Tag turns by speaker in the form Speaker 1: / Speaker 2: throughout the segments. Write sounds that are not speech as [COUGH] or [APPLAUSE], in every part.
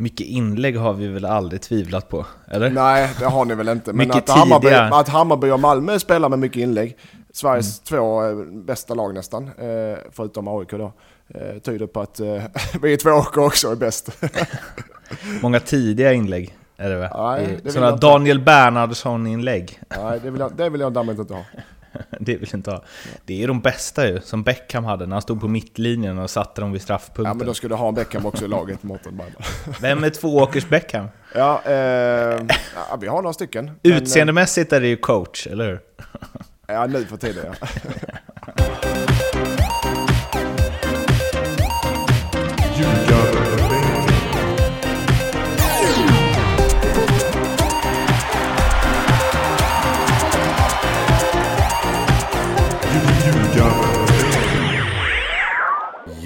Speaker 1: Mycket inlägg har vi väl aldrig tvivlat på, eller?
Speaker 2: Nej, det har ni väl inte. Men att Hammarby, att Hammarby och Malmö spelar med mycket inlägg, Sveriges
Speaker 1: Mm.
Speaker 2: två eh, bästa lag nästan, eh, förutom AIK då, eh, tyder på att [LAUGHS] vi två åker också är bäst. [LAUGHS]
Speaker 1: Många tidiga inlägg är det väl?
Speaker 2: Nej, det
Speaker 1: Sådana. Daniel Bernhardsson-inlägg.
Speaker 2: Nej, det vill, jag, det vill jag däremot inte ha. [LAUGHS]
Speaker 1: Det vill inte ha. Det är de bästa ju, som Beckham hade när han stod på mittlinjen och satte dem vid
Speaker 2: Ja,
Speaker 1: straffpunkten.
Speaker 2: men då skulle du ha en Beckham också i laget, Mårten Bergman. [LAUGHS]
Speaker 1: Vem är tvååkers Beckham?
Speaker 2: Ja, eh, ja, vi har några stycken. Eh,
Speaker 1: Utseendemässigt är det ju coach, eller hur?
Speaker 2: Ja, nu för tiden ja. [LAUGHS]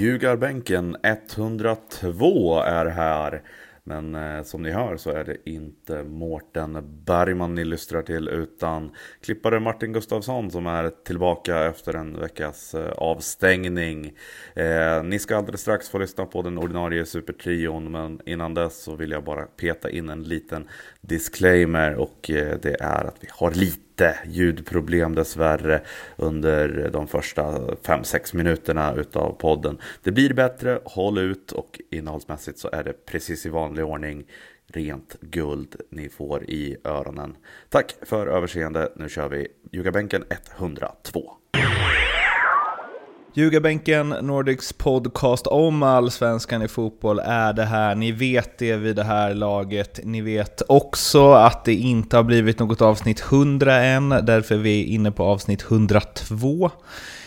Speaker 3: Ljugarbänken 102 är här. Men eh, som ni hör så är det inte Mårten Bergman ni lystrar till utan klippare Martin Gustafsson som är tillbaka efter en veckas eh, avstängning. Eh, ni ska alldeles strax få lyssna på den ordinarie supertrion men innan dess så vill jag bara peta in en liten disclaimer och eh, det är att vi har lite ljudproblem dessvärre under de första 5-6 minuterna utav podden. Det blir bättre, håll ut och innehållsmässigt så är det precis i vanlig ordning rent guld ni får i öronen. Tack för överseende, nu kör vi Ljugarbänken 102.
Speaker 1: Ljugarbänken, Nordics podcast om allsvenskan i fotboll är det här. Ni vet det vid det här laget. Ni vet också att det inte har blivit något avsnitt 100 än, därför är vi inne på avsnitt 102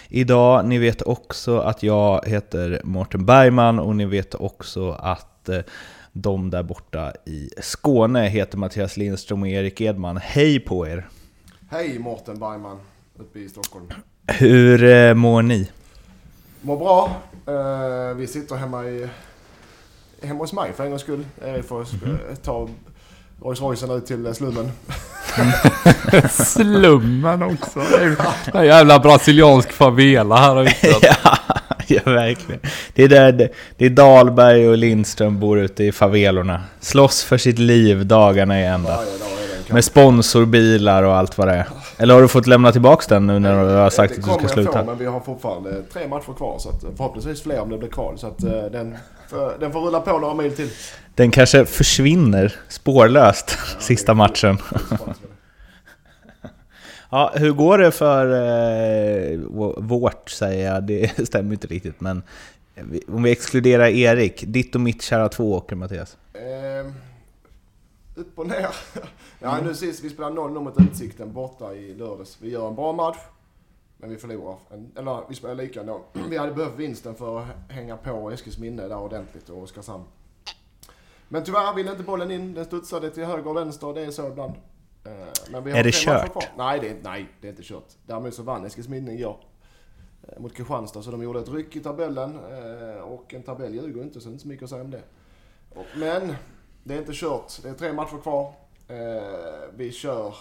Speaker 1: idag. Ni vet också att jag heter Mårten Bergman och ni vet också att eh, de där borta i Skåne heter Mattias Lindström och Erik Edman. Hej på er!
Speaker 2: Hej Mårten Bergman, uppe i Stockholm.
Speaker 1: Hur eh, mår ni?
Speaker 2: Mår bra. Eh, vi sitter hemma, i, hemma hos mig för en gångs skull. Erik får eh, ta Rolls Roycen ut till eh, slummen. [LAUGHS]
Speaker 4: Slummen också. Det är [LAUGHS] ju en jävla brasiliansk favela här ute. [LAUGHS]
Speaker 1: ja, ja, verkligen. Det är där det, det är Dahlberg och Lindström bor ute i favelorna. Slåss för sitt liv dagarna i ända.
Speaker 2: Varje dag det kamp.
Speaker 1: Med sponsorbilar och allt vad det är. Eller har du fått lämna tillbaks den nu när du har sagt
Speaker 2: det
Speaker 1: att du ska
Speaker 2: kommer
Speaker 1: sluta?
Speaker 2: Få, men vi har fortfarande tre matcher kvar. Så att, eh, förhoppningsvis fler om det blir kval. Så att, eh, den, för, den får rulla på några mil till.
Speaker 1: Den kanske försvinner spårlöst [LAUGHS] sista matchen. [LAUGHS] Ja, hur går det för eh, vå- vårt, säger jag. Det [LAUGHS] stämmer inte riktigt, men vi- om vi exkluderar Erik, ditt och mitt kära tvååker, Mattias.
Speaker 2: Eh, upp och ner. [LAUGHS] ja, nu sist vi spelade 0 mot Utsikten borta i lördags. Vi gör en bra match. Men vi förlorar. En, eller vi spelar lika ändå. [CLEARS THROAT] Vi hade behövt vinsten för att hänga på Eskilsminne där ordentligt och Oskarshamn. Men tyvärr ville inte bollen in. Den studsade till höger och vänster. Det är så ibland. Eh, Men vi har
Speaker 1: Är det kört?
Speaker 2: Nej det, är, nej, det är inte kört. Däremot så vann Eskilsminne igår. eh, Mot Kristianstad. Så de gjorde ett ryck i tabellen. eh, Och en tabell ljuger inte, så det är inte så mycket att säga om det. Men det är inte kört. Det är tre matcher kvar. Eh, vi kör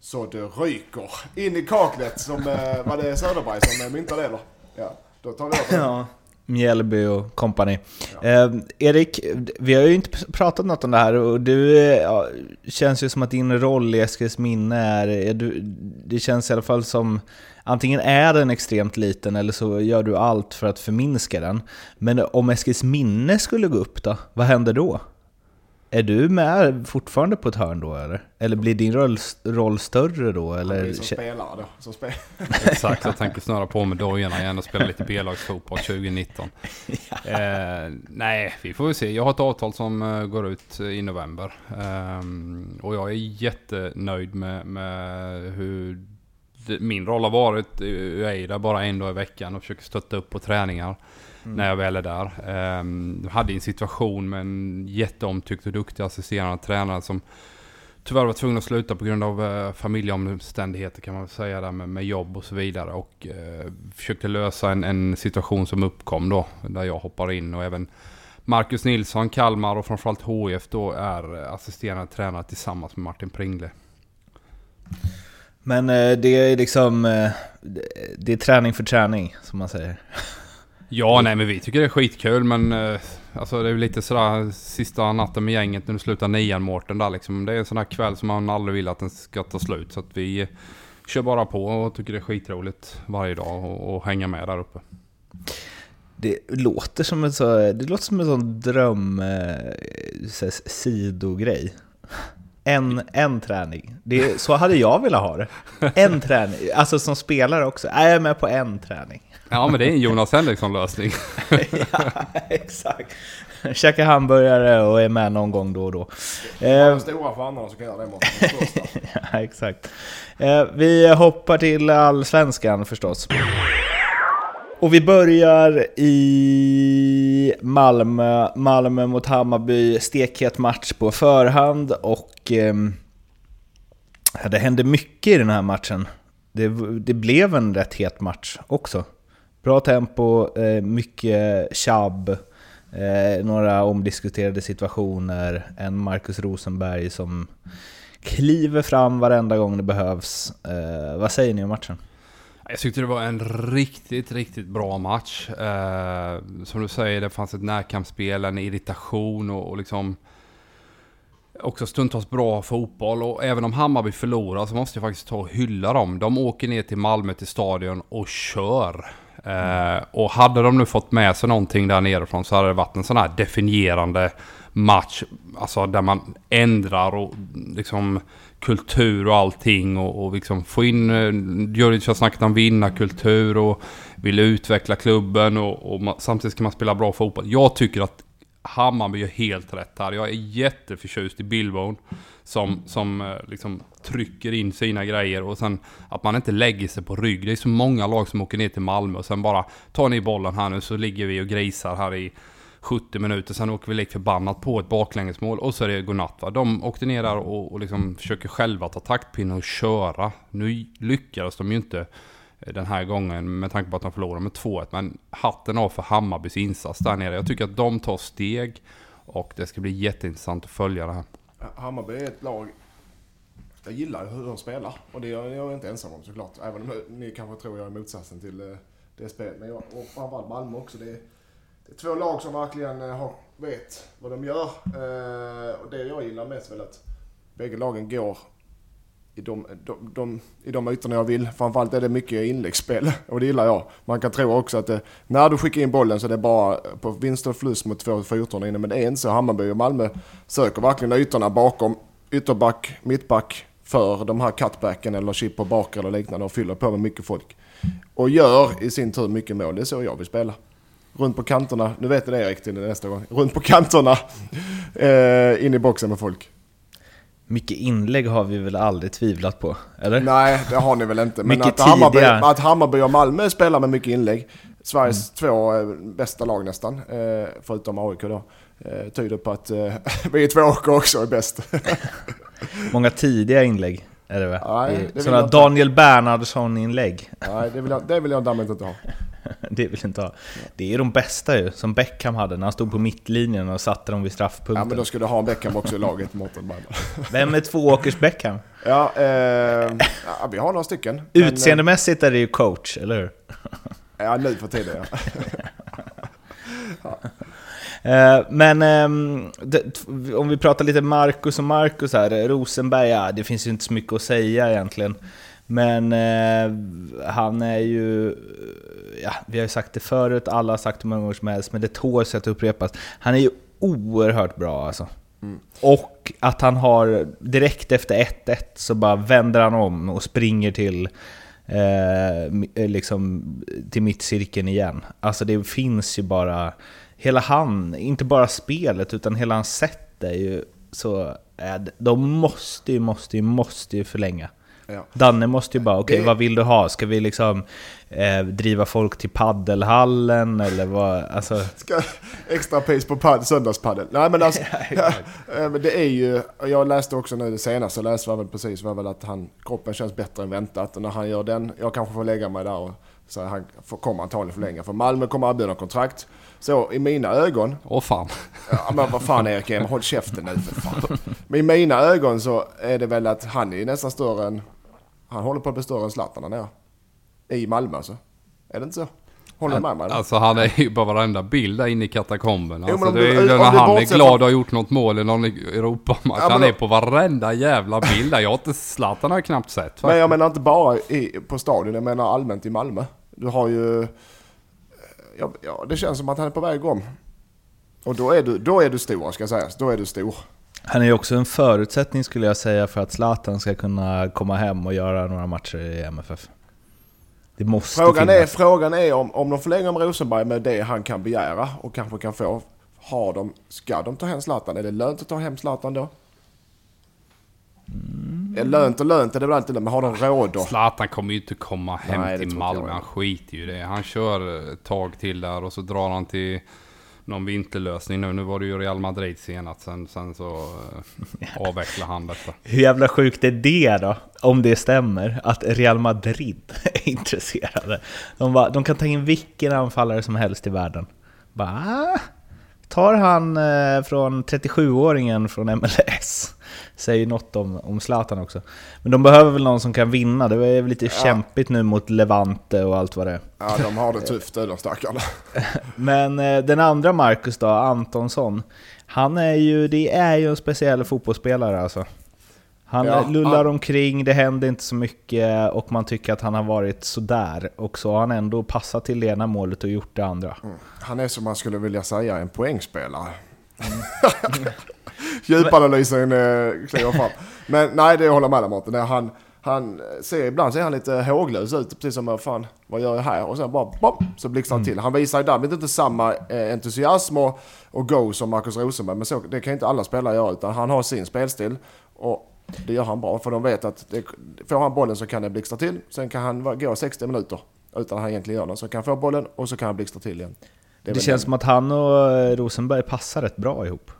Speaker 2: så det ryker. In i kaklet som, eh, var det Söderberg som eh, myntade det eller? Ja, då tar vi över.
Speaker 1: Ja. Mjällby och company. Eh, Erik, vi har ju inte pr- pratat något om det här och du ja, känns ju som att din roll i Eskilsminne är, är du, det känns i alla fall som antingen är den extremt liten eller så gör du allt för att förminska den. Men om Eskilsminne skulle gå upp då, vad händer då? Är du med fortfarande på ett hörn då eller? Eller blir din roll, roll större då?
Speaker 2: Han
Speaker 1: Eller?
Speaker 2: blir som spelare då. Som spel [LAUGHS]
Speaker 4: Exakt, jag tänker snöra på med dojorna igen och spela lite B-lagsfotboll 2019. [LAUGHS] Eh, nej, vi får väl se. Jag har ett avtal som eh, går ut i november. Ehm, och jag är jättenöjd med, med hur det, min roll har varit. Jag är där bara en dag i veckan och försöker stötta upp på träningar. När jag väl är där. Jag hade en situation med en jätteomtyckt och duktig assisterande tränare som tyvärr var tvungen att sluta på grund av eh, familjeomständigheter kan man säga där med, med jobb och så vidare. Och eh, försökte lösa en, en situation som uppkom då. Där jag hoppar in och även Marcus Nilsson, Kalmar och framförallt HIF då är assisterande tränare tillsammans med Martin Pringle.
Speaker 1: Men eh, det är liksom, det är träning för träning som man säger.
Speaker 4: Ja, nej men vi tycker det är skitkul men eh, alltså det är lite sådär sista natten med gänget när du slutar nian Mårten där liksom. Det är en sån här kväll som man aldrig vill att den ska ta slut. Så att vi kör bara på och tycker det är skitroligt varje dag och, och hänga med där uppe.
Speaker 1: Det låter som en, så, det låter som en sån dröm eh, så sidogrej. En, en träning. Det, så hade jag velat ha det. En träning. Alltså som spelare också. Jag Är med på en träning?
Speaker 4: Ja men det är en Jonas Henriksson-lösning. [LAUGHS]
Speaker 1: ja, exakt. Käkar hamburgare och är med någon gång då och då. Eh,
Speaker 2: stora stjärnorna som kan göra det Mårten. [LAUGHS]
Speaker 1: ja, exakt. Eh, vi hoppar till allsvenskan förstås. Och vi börjar i Malmö, Malmö mot Hammarby, stekhet match på förhand och ehm, det hände mycket i den här matchen. Det, det blev en rätt het match också. Bra tempo, eh, mycket tjabb, eh, några omdiskuterade situationer, en Marcus Rosenberg som kliver fram varenda gång det behövs. Eh, vad säger ni om matchen?
Speaker 4: Jag tyckte det var en riktigt, riktigt bra match. Eh, som du säger, det fanns ett närkampsspel, en irritation och, och liksom också stundtals bra fotboll. Och även om Hammarby förlorar så måste jag faktiskt ta och hylla dem. De åker ner till Malmö till stadion och kör. Eh, och hade de nu fått med sig någonting där nerifrån så hade det varit en sån här definierande match. Alltså där man ändrar och liksom kultur och allting och, och liksom få in... Eh, Djuric har snackat om vinnarkultur och vill utveckla klubben och, och man, samtidigt ska man spela bra fotboll. Jag tycker att Hammarby gör helt rätt här. Jag är jätteförtjust i Billbone som, som eh, liksom trycker in sina grejer och sen att man inte lägger sig på rygg. Det är så många lag som åker ner till Malmö och sen bara tar ni bollen här nu så ligger vi och grisar här i 70 minuter, sen åker vi lik förbannat på ett baklängesmål och så är det godnatt va. De åkte ner där och, och liksom försöker själva ta taktpinnen och köra. Nu lyckades de ju inte Eh, den här gången med tanke på att de förlorade med 2-1. Men hatten av för Hammarbys insats där nere. Jag tycker att de tar steg och det ska bli jätteintressant att följa det här.
Speaker 2: Hammarby är ett lag jag gillar hur de spelar. Och det är jag inte ensam om såklart. Även om ni kanske tror jag är motsatsen till eh, det spelet. Men jag, och framförallt Malmö också. Det är, det är två lag som verkligen eh, har, vet vad de gör. Eh, och det jag gillar mest är väl att bägge lagen går i de, de, de, i de ytorna jag vill. Framförallt är det mycket inläggsspel [LAUGHS] och det gillar jag. Man kan tro också att det, när du skickar in bollen så är det bara på vinst och förlust mot två fyrtorn inne. Men det är inte så. Hammarby och Malmö söker verkligen ytorna bakom ytterback, mittback för de här cutbacken eller chip på bakre eller liknande och fyller på med mycket folk. Och gör i sin tur mycket mål. Det är så jag vill spela. Runt på kanterna, nu vet ni det Erik till nästa gång. Runt på kanterna, [LAUGHS] eh, in i boxen med folk.
Speaker 1: Mycket inlägg har vi väl aldrig tvivlat på, eller?
Speaker 2: Nej, det har ni väl inte. Men att Hammarby, att Hammarby och Malmö spelar med mycket inlägg, Sveriges två eh, bästa lag nästan, eh, förutom AIK då, eh, tyder på att [LAUGHS] vi två åker också är bäst. [LAUGHS]
Speaker 1: Många tidiga inlägg är det väl?
Speaker 2: Nej,
Speaker 1: Det Sådana. Daniel Bernhardsson-inlägg.
Speaker 2: Nej, det vill jag, det vill jag däremot inte ha. [LAUGHS]
Speaker 1: Det vill inte ha. Det är de bästa ju, som Beckham hade när han stod på mittlinjen och satte dem vid
Speaker 2: Ja,
Speaker 1: straffpunkten.
Speaker 2: men då ska du ha Beckham också i laget, Mårten. [LAUGHS]
Speaker 1: Vem är tvååkers Beckham? [LAUGHS]
Speaker 2: Ja, eh, ja, vi har några stycken. Eh,
Speaker 1: Utseendemässigt är det ju coach, eller hur?
Speaker 2: Ja, nu för tiden ja.
Speaker 1: Eh, Men ehm, om vi pratar lite Marcus och Marcus här, Rosenberg, ja, det finns ju inte så mycket att säga egentligen. Men eh, han är ju, ja, vi har ju sagt det förut, alla har sagt det många gånger som helst, men det tål sig att upprepas. Han är ju oerhört bra alltså. Och att han har, direkt efter 1-1 så bara vänder han om och springer till eh, eh, liksom, till mittcirkeln igen. Alltså det finns ju bara, hela han, inte bara spelet utan hela hans sätt är ju så, eh, de måste ju, måste ju, måste ju förlänga.
Speaker 2: Ja.
Speaker 1: Danne måste ju bara, okej
Speaker 2: Det-
Speaker 1: vad vill du ha? Ska vi liksom eh, driva folk till paddelhallen eller vad? Alltså,
Speaker 2: Ska, extra pris på pad, söndagspaddel. Nej men alltså, [LAUGHS] eh, men det är ju, jag läste också nu det senaste, jag läste var väl precis, var väl att han, kroppen känns bättre än väntat. Och när han gör den, jag kanske får lägga mig där och så han får, kommer antagligen förlänga. För Malmö kommer erbjuda kontrakt. Så i mina ögon,
Speaker 4: Åh fan.
Speaker 2: ja, men vad fan Erik håll käften nu för fan. Men [LAUGHS] i mina ögon så är det väl att han är nästan större än, han håller på att bli större än Zlatan där nere. I Malmö alltså. Är det inte så? Håller du med mig?
Speaker 4: Alltså han är ju på varenda bild där inne i katakomben.
Speaker 2: Jo,
Speaker 4: Alltså, det är ju när han är glad och har gjort något mål i någon Europamatch.
Speaker 2: Ja,
Speaker 4: han är på varenda jävla bild där. Jag har inte Zlatan har jag knappt sett faktiskt.
Speaker 2: Men jag menar inte bara i, på stadion, jag menar allmänt i Malmö. Du har ju... Ja, ja, det känns som att han är på väg om. Och då är du, då är du stor, ska sägas. Då är du stor.
Speaker 1: Han är ju också en förutsättning skulle jag säga för att Zlatan ska kunna komma hem och göra några matcher i MFF. Det måste
Speaker 2: Frågan är, frågan är om, om de förlänger med Rosenberg med det han kan begära och kanske kan få. Har de, ska de ta hem Zlatan? Är det lönt att ta hem Zlatan då?
Speaker 1: Mm.
Speaker 2: Är lönt och lönt är det väl alltid, men har de råd då?
Speaker 4: Zlatan kommer ju inte komma hem
Speaker 2: Nej,
Speaker 4: till Malmö. Han skiter ju i det. Han kör ett tag till där och så drar han till någon vinterlösning nu. Nu var det ju Real Madrid senast. Sen, sen så eh, avvecklar han detta. [LAUGHS]
Speaker 1: Hur jävla sjukt är det då? Om det stämmer, att Real Madrid [LAUGHS] är intresserade. De, bara, de kan ta in vilken anfallare som helst i världen. Bara, tar han eh, från 37-åringen från MLS? Säger något om, om Zlatan också. Men de behöver väl någon som kan vinna. Det är väl lite kämpigt nu mot Levante och allt vad det är.
Speaker 2: Ja, de har det tufft de stackarna. [LAUGHS]
Speaker 1: Men eh, den andra Marcus då, Antonsson. Han är ju, det är ju en speciell fotbollsspelare alltså. Han
Speaker 2: Ja,
Speaker 1: lullar
Speaker 2: han-
Speaker 1: omkring, det händer inte så mycket och man tycker att han har varit sådär. Och så har han ändå passat till det ena målet och gjort det andra.
Speaker 2: Han är som man skulle vilja säga en poängspelare.
Speaker 1: Mm. [LAUGHS]
Speaker 2: Djupanalysen eh, kliver fram. Men nej, det håller jag med dig är Han, han ser, ibland ser han lite håglös ut, precis som fan, vad gör jag här? Och sen bara bom, så blixtrar han
Speaker 1: Mm.
Speaker 2: till. Han visar ju därmed inte samma eh, entusiasm och, och go som Marcus Rosenberg, men så, det kan inte alla spelare göra, utan han har sin spelstil. Och det gör han bra, för de vet att det, får han bollen så kan det blixtra till. Sen kan han gå 60 minuter utan att han egentligen gör något. Så kan han få bollen och så kan han blixtra till igen.
Speaker 1: Det,
Speaker 2: väl
Speaker 1: känns
Speaker 2: den-
Speaker 1: som att han och eh, Rosenberg passar rätt bra ihop.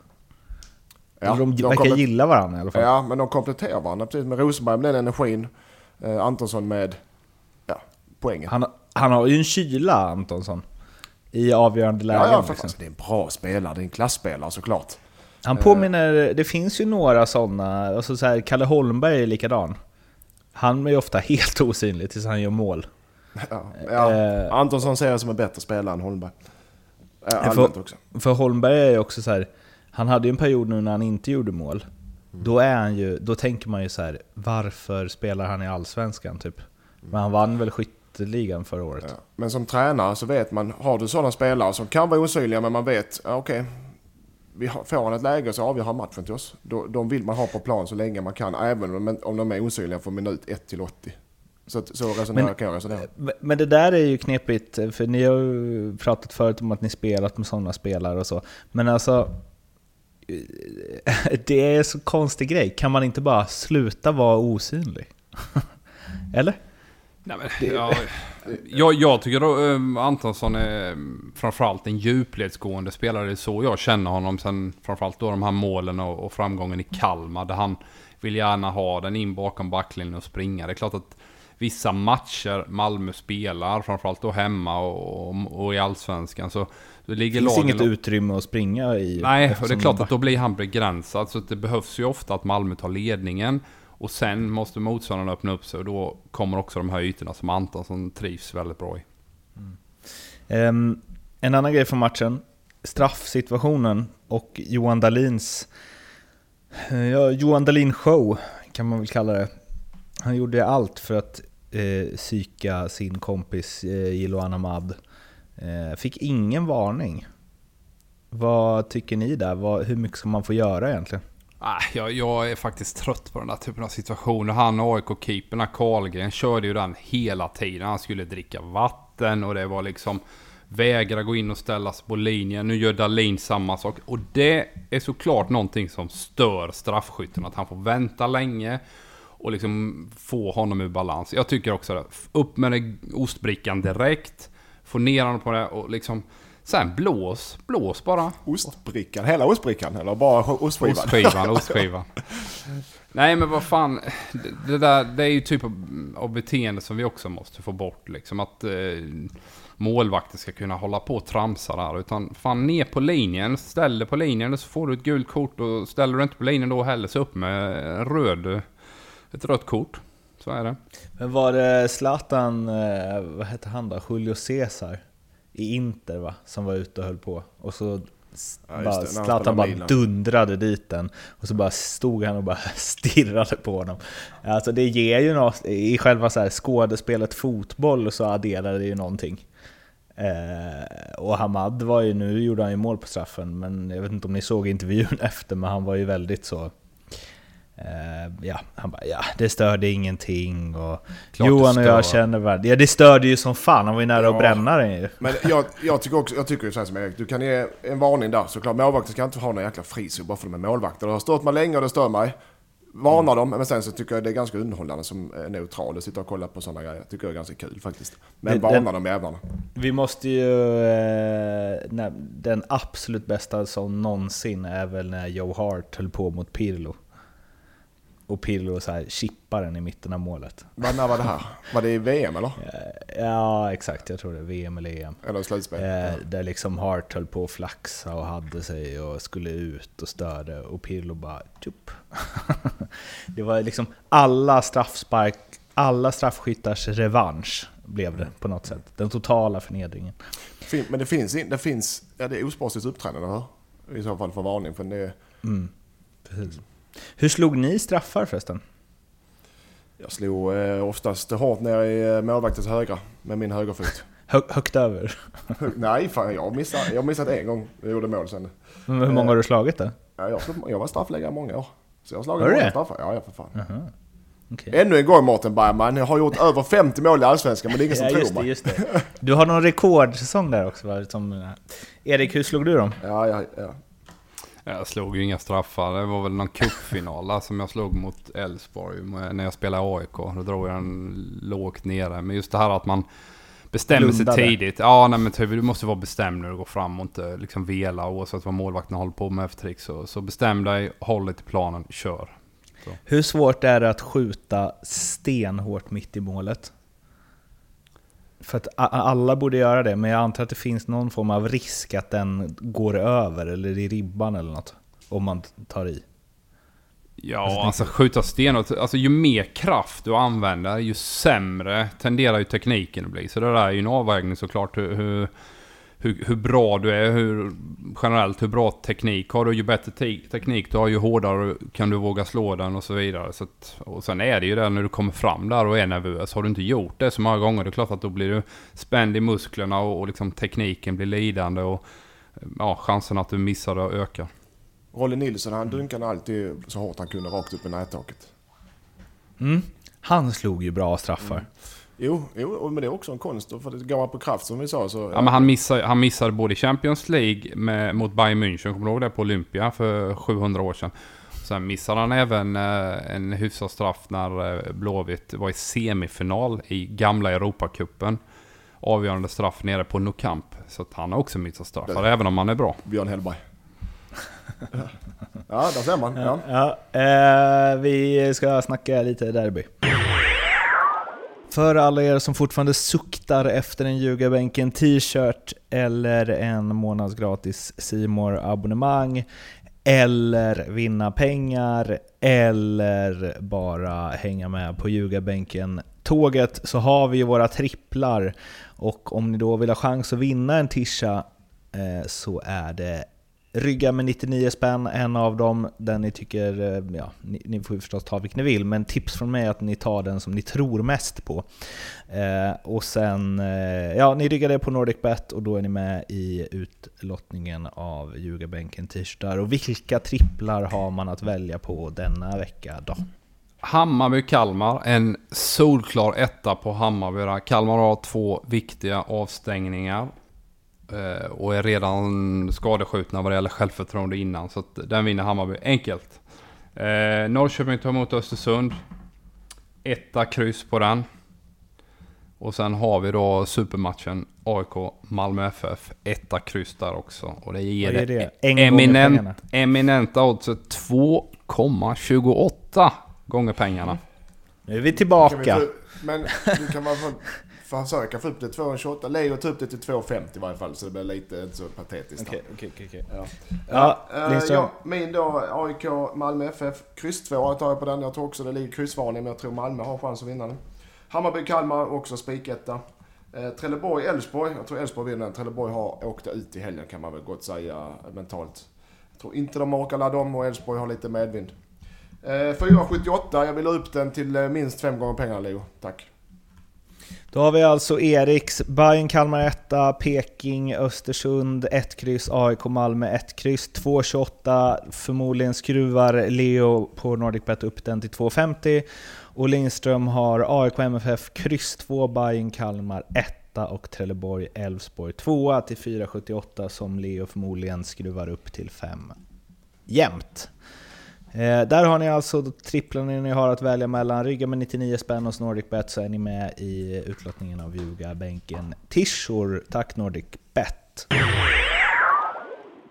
Speaker 2: Ja,
Speaker 1: de,
Speaker 2: de
Speaker 1: verkar gilla varandra i alla fall.
Speaker 2: Ja, men de kompletterar varandra. Precis med Rosenberg med den energin. Eh, Antonsson med ja, poängen.
Speaker 1: Han, han har ju en kyla, Antonsson. I avgörande lägen.
Speaker 2: ja, ja, för
Speaker 1: liksom.
Speaker 2: fan. Det är en bra spelare. Det är en klassspelare såklart.
Speaker 1: Han påminner, det finns ju några sådana, alltså så här, Kalle Holmberg är likadan. Han är ju ofta [LAUGHS] helt osynlig tills han gör mål.
Speaker 2: Ja, ja.
Speaker 1: Eh.
Speaker 2: Antonsson ser jag som en bättre spelare än Holmberg. Eh,
Speaker 1: får-
Speaker 2: också.
Speaker 1: För Holmberg är ju också så här, han hade ju en period nu när han inte gjorde mål. Då är han ju, då tänker man ju så här, varför spelar han i Allsvenskan typ? Men han vann väl skytteligan förra året.
Speaker 2: Ja. Men som tränare så vet man, har du sådana spelare som kan vara osynliga men man vet, ja, okej. Vi har, får ett läge så avgör han matchen till oss. De vill man ha på plan så länge man kan, även om, de är osynliga från minut 1 till 80. Så, så resonerar kan jag resonera.
Speaker 1: Men- Men det där är ju knepigt, för ni har ju pratat förut om att ni spelat med sådana spelare och så. Men alltså, [LAUGHS] det är en så konstig grej. Kan man inte bara sluta vara osynlig? [LAUGHS] Eller?
Speaker 4: Nej, men, ja, [LAUGHS] jag, jag tycker då, um, Antonsson är um, framförallt en djupledsgående spelare. Det är så jag känner honom. Sen framförallt då de här målen och, och framgången i Kalmar. Där han vill gärna ha den in bakom backlinjen och springa. Det är klart att vissa matcher Malmö spelar, framförallt då hemma och, och, och i Allsvenskan. Så det ligger
Speaker 1: Det finns
Speaker 4: lagen
Speaker 1: inget utrymme att springa i.
Speaker 4: Nej, och det är klart att då blir han begränsad. Så att det behövs ju ofta att Malmö tar ledningen. Och sen måste motståndarna öppna upp sig och då kommer också de här ytorna som Antonsson trivs väldigt bra i. Mm.
Speaker 1: Ehm, en annan grej från matchen, straffsituationen och Johan Dahlins eh, ja, Johan Dahlin show kan man väl kalla det. Han gjorde allt för att eh, psyka sin kompis eh, Jiloan Ahmad. Eh, fick ingen varning. Vad tycker ni där? Vad, hur mycket ska man få göra egentligen?
Speaker 4: Jag, jag är faktiskt trött på den där typen av situationer. Han AIK-keeperna Karlgren, körde ju den hela tiden. Han skulle dricka vatten och det var liksom vägra gå in och ställa sig på linjen. Nu gör Dahlin samma sak. Och det är såklart någonting som stör straffskytten. Att han får vänta länge och liksom få honom ur balans. Jag tycker också det. Upp med ostbrickan direkt. Få ner honom på det och liksom... Sen blås, blås bara.
Speaker 2: Ostbrickan, hela ostbrickan eller bara ostskivan?
Speaker 4: Ostskivan, [LAUGHS] ostskivan. Nej men vad fan. Det, där, det är ju typ av, av beteende som vi också måste få bort. Liksom att eh, målvakter ska kunna hålla på och tramsa där. Utan fan ner på linjen, ställ dig på linjen så får du ett gult kort. Och ställer du inte på linjen då heller så upp med en röd, ett rött kort. Så är det.
Speaker 1: Men var det Zlatan, eh, vad hette han då? Julio Cesar? I Inter va, som var ute och höll på. Och så
Speaker 2: Ja,
Speaker 1: bara,
Speaker 2: det,
Speaker 1: Zlatan bara
Speaker 2: Milan.
Speaker 1: dundrade dit den. Och så bara stod han och bara [LAUGHS] stirrade på honom. Alltså det ger ju något, i själva så här skådespelet fotboll så adderar det ju någonting. Eh, och Hamad var ju, nu gjorde han ju mål på straffen, men jag vet inte om ni såg intervjun [LAUGHS] efter, men han var ju väldigt så... Eh, ja, han bara ja, det störde ingenting och
Speaker 4: Klart
Speaker 1: Johan och jag känner väl... Ja, det störde ju som fan, han var ju nära
Speaker 2: Ja.
Speaker 1: att bränna den ju.
Speaker 2: Men jag, jag tycker också, jag tycker ju så här som Erik, du kan ge en varning där såklart. Målvakter ska inte ha någon jäkla frizon bara för de är målvakter. Det har stört mig länge och det stör mig. Varnar dem, men sen så tycker jag det är ganska underhållande som neutral att sitta och kolla på sådana grejer. Tycker jag är ganska kul faktiskt. Men
Speaker 1: Men
Speaker 2: varnar
Speaker 1: den-
Speaker 2: de jävlarna.
Speaker 1: Vi måste ju... Eh, nej, den absolut bästa som någonsin är väl när Joe Hart höll på mot Pirlo. Och Pirlo så här chippar den i mitten av målet.
Speaker 2: Vad, när var det här? Var det i VM eller?
Speaker 1: Eh, Ja, exakt. Jag tror det VM eller EM.
Speaker 2: Eller slutspel?
Speaker 1: Eh, där liksom Hart höll på att flaxa och hade sig och skulle ut och störde och Pirlo bara tjup. [LAUGHS] det var liksom alla straffspark, alla straffskyttars revansch blev det på något sätt. Den totala förnedringen.
Speaker 2: Men det finns, in- det finns, ja det är osportsligt uppträdande hur? I så fall för varning. För det,
Speaker 1: Mm. Precis. Hur slog ni straffar förresten?
Speaker 2: jag slog eh, oftast hårt ner i eh, målvaktens högra med min högerfot. [LAUGHS]
Speaker 1: Hö högt över?
Speaker 2: Nej, fan jag har missat, jag missat en gång. Jag gjorde mål sen.
Speaker 1: Men Hur många har du slagit då?
Speaker 2: Ja, jag, jag var straffläggare många år. Så jag har slagit många straffar. Ja, ja för fan.
Speaker 1: Okej.
Speaker 2: Ännu en gång Mårten Bergman. Jag har gjort [LAUGHS] över 50 mål i Allsvenskan men det är ingen som
Speaker 1: Ja,
Speaker 2: tror mig.
Speaker 1: just det. Du har någon rekordsäsong där också va? Som, Erik, hur slog du dem?
Speaker 2: Ja, ja, ja.
Speaker 4: Jag slog ju inga straffar. Det var väl någon cupfinal där som jag slog mot Elfsborg när jag spelade AIK. Då drog jag den lågt nere. Men just det här att man bestämmer sig
Speaker 1: Blundade.
Speaker 4: tidigt. Ja, nej men typ, du måste vara bestämd när du går fram och inte liksom vela oavsett vad målvakten håller på med för trick. Så, så bestäm dig, håll dig till planen, kör.
Speaker 1: Hur svårt är det att skjuta stenhårt mitt i målet? För att alla borde göra det, men jag antar att det finns någon form av risk att den går över eller i ribban eller något. Om man tar i.
Speaker 4: Ja, alltså skjuta stenhårt. Alltså ju mer kraft du använder, ju sämre tenderar ju tekniken att bli. Så det där är ju en avvägning såklart. Hur, hur, hur, hur bra du är, hur, generellt hur bra teknik har du. Ju bättre te- teknik du har, ju hårdare kan du våga slå den och så vidare. Så att, och sen är det ju det när du kommer fram där och är nervös. Har du inte gjort det så många gånger, det är klart att då blir du spänd i musklerna och, och liksom tekniken blir lidande. Och ja, chansen att du missar det ökar.
Speaker 2: Rolle Nilsson han dunkade alltid så hårt han kunde rakt upp i nättaket.
Speaker 1: Mm. Han slog ju bra straffar.
Speaker 2: Jo, jo, men det är också en konst. För det går man på kraft som vi sa så...
Speaker 4: Ja, men han, missade, han missade både Champions League med, mot Bayern München, kommer du ihåg det, på Olympia för 700 år sedan. Sen missade han även eh, en hyfsad straff när eh, Blåvitt var i semifinal i gamla Europacupen. Avgörande straff nere på Nou Camp. Så att han har också missat straffar,
Speaker 2: Det-
Speaker 4: även om han är bra.
Speaker 2: Björn Hellberg. ja, där ser man. Ja.
Speaker 1: Ja, eh, vi ska snacka lite derby. För alla er som fortfarande suktar efter en ljugarbänken t-shirt eller en månads gratis C abonnemang eller vinna pengar eller bara hänga med på ljugarbänken tåget så har vi ju våra tripplar. Och om ni då vill ha chans att vinna en tisha eh, så är det Rygga med 99 spänn, en av dem, den ni tycker, eh, ja, ni, ni får ju förstås ta vilken ni vill, men tips från mig är att ni tar den som ni tror mest på. Eh, och sen, eh, ja, ni ryggar det på NordicBet och då är ni med i utlottningen av Ljugarbänken t-shirtar. Och vilka tripplar har man att välja på denna vecka då?
Speaker 4: Hammarby-Kalmar, en solklar etta på Hammarby. Kalmar har två viktiga avstängningar eh, Och är redan skadeskjutna vad det gäller självförtroende innan. Så att den vinner Hammarby enkelt. Eh, Norrköping tar emot Östersund. Etta kryss på den. Och sen har vi då supermatchen AIK Malmö FF. Etta kryss där också. Och det ger
Speaker 1: det?
Speaker 4: det eminent, eminenta oddset 2,28 gånger pengarna.
Speaker 1: Nu är vi tillbaka!
Speaker 2: men du kan man få försöka få upp det till 2,28. Leo tog upp det till 2,50 i varje fall så det blir lite så patetiskt.
Speaker 1: Okej, okej, okej.
Speaker 2: Ja.
Speaker 1: Ja,
Speaker 2: Eh, min då, AIK Malmö FF. Kryss 2 tar jag på den. Jag tror också det ligger kryssvarning men jag tror Malmö har chans att vinna den. Hammarby Kalmar också spiketta. Eh, Trelleborg-Elfsborg. Jag tror Elfsborg vinner. Trelleborg har åkt ut i helgen kan man väl gott säga mentalt. Jag tror inte de orkar ladda om och Elfsborg har lite medvind. Eh, 4,78. Jag vill ha upp den till eh, minst fem gånger pengarna Leo. Tack.
Speaker 1: Då har vi alltså Eriks, Bayern Kalmar 1, Peking, Östersund 1 kryss, AIK Malmö 1 kryss, 2,28. Förmodligen skruvar Leo på NordicBet upp den till 2,50. Och Lindström har AIK MFF kryss 2, Bayern Kalmar 1 och Trelleborg Elfsborg 2 till 4,78 som Leo förmodligen skruvar upp till 5. Jämnt! Eh, där har ni alltså tripplarna ni har att välja mellan. Rygga med 99 spänn hos NordicBet så är ni med i utlottningen av Ljugarbänken Tishor. Tack NordicBet!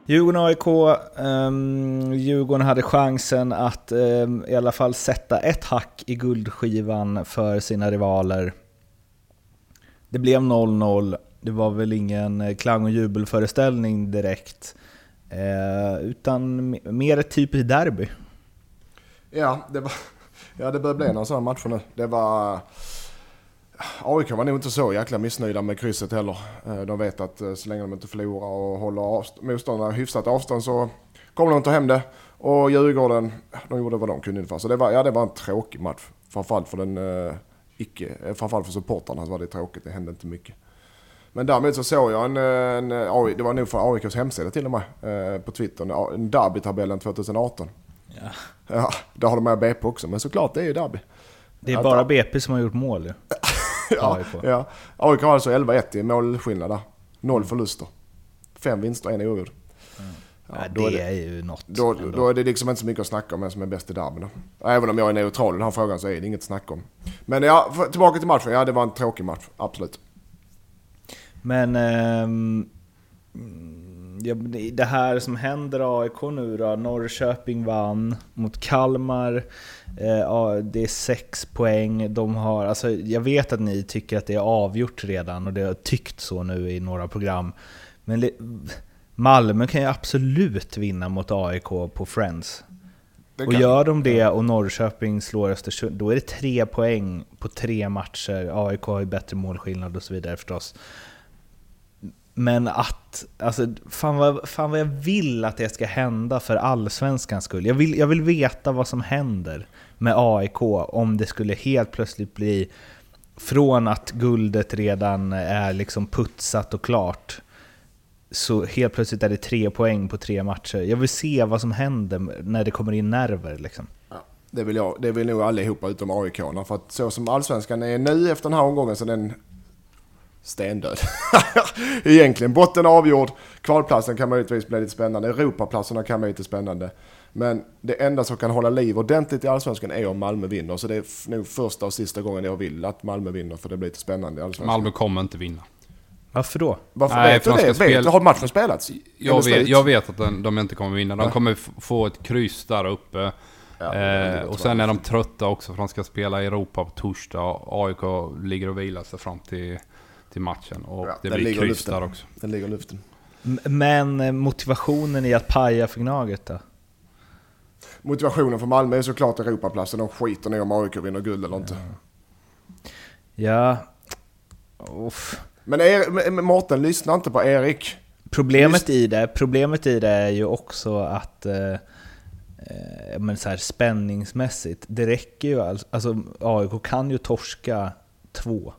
Speaker 1: Djurgården-AIK. Um, ehm, Djurgården hade chansen att um, i alla fall sätta ett hack i guldskivan för sina rivaler. Det blev 0-0. Det var väl ingen klang och jubelföreställning direkt. Eh, utan mer ett typiskt derby.
Speaker 2: Ja, det, var, [LAUGHS] ja, det börjar bli några sådana matcher nu. Det var... AIK var nog inte så jäkla missnöjda med krysset heller. Eh, de vet att eh, så länge de inte förlorar och håller motståndarna hyfsat avstånd så kommer de ta hem det. Och Djurgården, de gjorde vad de kunde ungefär. Så det var, ja, det var en tråkig match. Framförallt för den uh, icke, framförallt för supportrarna så var det tråkigt. Det hände inte mycket. Men därmed så såg jag en, en det var nog för AIKs hemsida till och med, uh, på Twitter, en derbytabellen 2018. Ja. ja, det har de med BP också, men såklart det är ju derby.
Speaker 1: Det är bara BP som har gjort mål ju. [LAUGHS]
Speaker 2: ja, ja. AIK har alltså 11-1 i målskillnad där. Noll förluster. Fem vinster, en oavgjord.
Speaker 1: Mm. Ja, det, är det är ju något.
Speaker 2: Då, då, är det liksom inte så mycket att snacka om vem som är bäst i derbyn. Även om jag är neutral i den här frågan så är det inget att snacka om. Men ja, tillbaka till matchen. Ja, det var en tråkig match. Absolut.
Speaker 1: Men... Ja, det här som händer AIK nu då, Norrköping vann mot Kalmar, eh, det är sex poäng, de har, alltså, jag vet att ni tycker att det är avgjort redan och det har tyckt så nu i några program, men Malmö kan ju absolut vinna mot AIK på Friends. Och gör de det och Norrköping slår Östersund, då är det tre poäng på tre matcher. AIK har ju bättre målskillnad och så vidare förstås. Men att, alltså, fan vad, fan vad jag vill att det ska hända för allsvenskans skull. Jag vill, jag vill veta vad som händer med AIK om det skulle helt plötsligt bli från att guldet redan är liksom putsat och klart så helt plötsligt är det tre poäng på tre matcher. Jag vill se vad som händer när det kommer in nerver. Liksom.
Speaker 2: Ja, det, vill jag, det vill nog allihopa utom aik För att så som allsvenskan är nu efter den här omgången så den stendöd. [LAUGHS] Egentligen botten avgjord. Kvalplatsen kan möjligtvis bli lite spännande. Europaplatserna kan bli lite spännande. Men det enda som kan hålla liv ordentligt i Allsvenskan är om Malmö vinner. Så det är nog första och sista gången jag vill att Malmö vinner för det blir lite spännande i Allsvenskan.
Speaker 4: Malmö kommer inte vinna.
Speaker 1: Varför då?
Speaker 2: Varför Nej, vet du det? Spela... Vet, har matchen spelats?
Speaker 4: Jag vet, jag vet, att de, de inte kommer vinna. De kommer få ett kryss där uppe. Ja, eh, och sen är de trötta också för de ska spela i Europa på torsdag. AIK ligger och vilar sig fram till till matchen. Och ja, det blir kryss där också.
Speaker 2: Den ligger i luften.
Speaker 1: Men eh, motivationen i att paja för Gnaget då?
Speaker 2: Motivationen för Malmö är såklart Europaplatsen. De skiter ner om AIK vinner guld eller inte.
Speaker 1: Ja.
Speaker 2: Uff. Men er, Mårten, lyssna inte på Erik.
Speaker 1: Problemet i, det, problemet i det är ju också att eh, eh, men så här, spänningsmässigt, det räcker ju alltså, alltså AIK kan ju torska två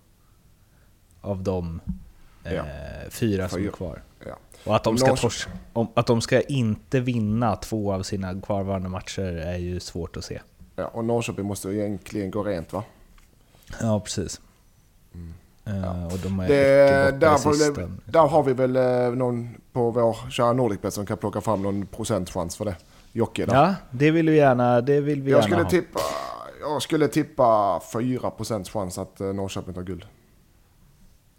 Speaker 1: av de eh, ja. fyra som är kvar. Ja. Och att de, ska tors att de ska inte vinna två av sina kvarvarande matcher är ju svårt att se.
Speaker 2: Ja, och Norrköping måste egentligen gå rent va?
Speaker 1: Ja, precis. Mm. Uh, ja. Och de är
Speaker 2: det, där, där har vi väl eh, någon på vår kära Nordicbet som kan plocka fram någon procentchans för det. Jocke där.
Speaker 1: Ja, det vill vi gärna, det vill vi
Speaker 2: jag
Speaker 1: gärna
Speaker 2: skulle
Speaker 1: ha.
Speaker 2: Tippa, jag skulle tippa 4% chans att eh, Norrköping tar guld.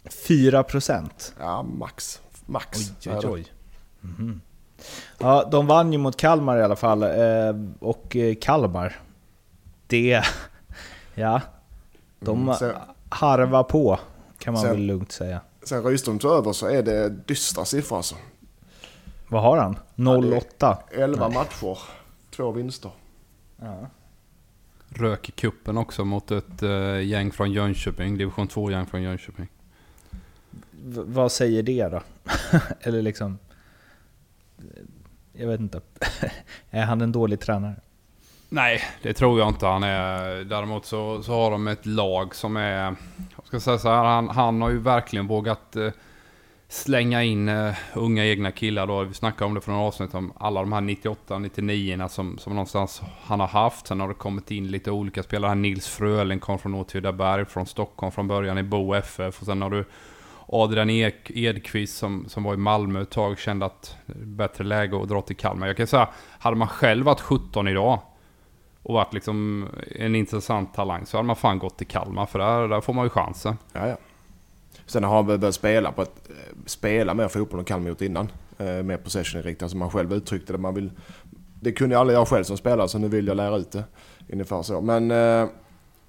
Speaker 1: 4 procent?
Speaker 2: Ja, max. Max.
Speaker 1: Oj, oj, oj. Mm -hmm. Ja, de vann ju mot Kalmar i alla fall. Eh, och eh, Kalmar, det... [LAUGHS] Ja, de mm, sen, harvar på kan man sen, väl lugnt säga.
Speaker 2: Sen Rydström tog över så är det dystra siffror alltså.
Speaker 1: Vad har han? 0-8? Ja,
Speaker 2: 11 Nej. matcher, två vinster. Ja.
Speaker 4: Rök i kuppen också mot ett uh, gäng från Jönköping, division 2-gäng från Jönköping
Speaker 1: vad säger det då? [LAUGHS] Eller liksom... Jag vet inte. [LAUGHS] är han en dålig tränare?
Speaker 4: Nej, det tror jag inte han är. Däremot så, så har de ett lag som är... Jag ska säga så här, han, han har ju verkligen vågat eh, slänga in eh, unga egna killar då. Vi snackade om det från avsnitt om alla de här 98-99 som, som någonstans han har haft. Sen har det kommit in lite olika spelare. Nils Fröling kom från Åtvidaberg, från Stockholm från början i Bo FF. Och sen har du Adrian Ek, Edqvist som, som var i Malmö ett tag kände att bättre läge att dra till Kalmar. Jag kan säga, hade man själv varit 17 idag och varit liksom en intressant talang så hade man fan gått till Kalmar för där, där får man ju chansen.
Speaker 2: Ja, ja. Sen har han börjat spela, på ett, eh, spela mer fotboll än Kalmar gjort innan. Eh, mer possession-inriktat alltså som han själv uttryckte det. Man vill, det kunde jag aldrig jag själv som spelare så nu vill jag lära ut det. Ungefär så. Men eh,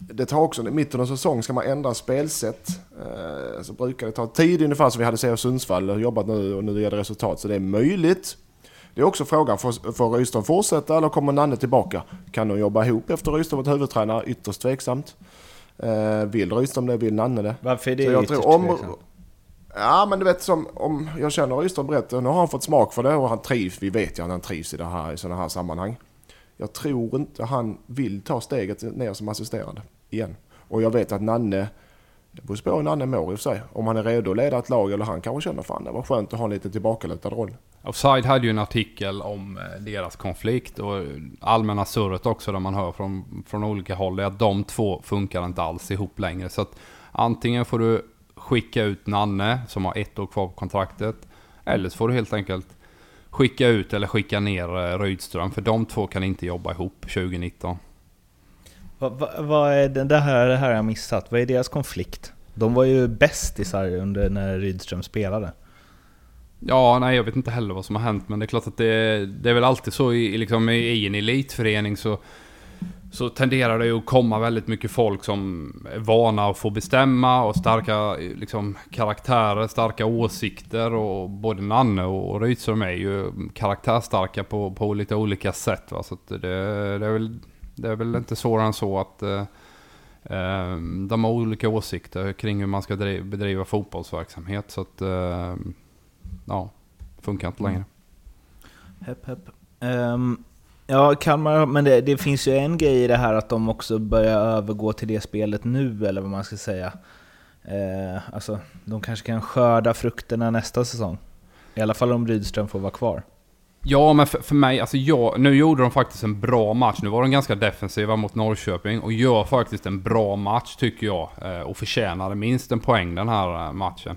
Speaker 2: det tar också, i mitten av säsong ska man ändra spelsätt. Eh, så brukar det ta tid ungefär som vi hade i Sundsvall och jobbat nu och nu ger det resultat. Så det är möjligt. Det är också frågan, får, får Rydström fortsätta eller kommer Nanne tillbaka? Kan de jobba ihop efter Rydström varit huvudtränare? Ytterst tveksamt. Eh, vill Rydström det? Vill Nanne det?
Speaker 1: Varför är det ytterst
Speaker 2: tror om,
Speaker 1: tveksamt?
Speaker 2: Ja men du vet som om jag känner Rydström brett, nu har han fått smak för det och han trivs, vi vet ju att han trivs i, det här, i sådana här sammanhang. Jag tror inte han vill ta steget ner som assisterande igen. Och jag vet att Nanne, det beror på hur Nanne mår i och för sig. Om han är redo att leda ett lag eller han kanske känner fan det var skönt att ha en lite tillbakalutad roll.
Speaker 4: Offside hade ju en artikel om eh, deras konflikt och eh, allmänna surret också där man hör från, från olika håll är att de två funkar inte alls ihop längre. Så att antingen får du skicka ut Nanne som har ett år kvar på kontraktet. Eller så får du helt enkelt skicka ut eller skicka ner eh, Rydström. För de två kan inte jobba ihop 2019.
Speaker 1: Vad va, vad är det, det, här, det här jag missat. Vad är deras konflikt? De var ju bästisar under när Rydström spelade.
Speaker 4: Ja, nej jag vet inte heller vad som har hänt men det är klart att det, det är väl alltid så i, liksom, i en elitförening så, så tenderar det ju att komma väldigt mycket folk som är vana att få bestämma och starka liksom, karaktärer, starka åsikter och både Nanne och Rydström är ju karaktärstarka på, på lite olika sätt. Va? Så att det, det, är väl, det är väl inte svårare än så att eh, eh de har olika åsikter kring hur man ska driva, bedriva fotbollsverksamhet. Så att eh, ja, funkar inte längre. Mm.
Speaker 1: Hepp, hepp. Um ja, Kalmar, men det, det finns ju en grej i det här att de också börjar övergå till det spelet nu, eller vad man ska säga. Eh, alltså, de kanske kan skörda frukterna nästa säsong. I alla fall om Rydström får vara kvar.
Speaker 4: Ja, men för, för mig, alltså jag, nu gjorde de faktiskt en bra match. Nu var de ganska defensiva mot Norrköping och gör faktiskt en bra match tycker jag. eh, Och förtjänade minst en poäng den här eh, matchen.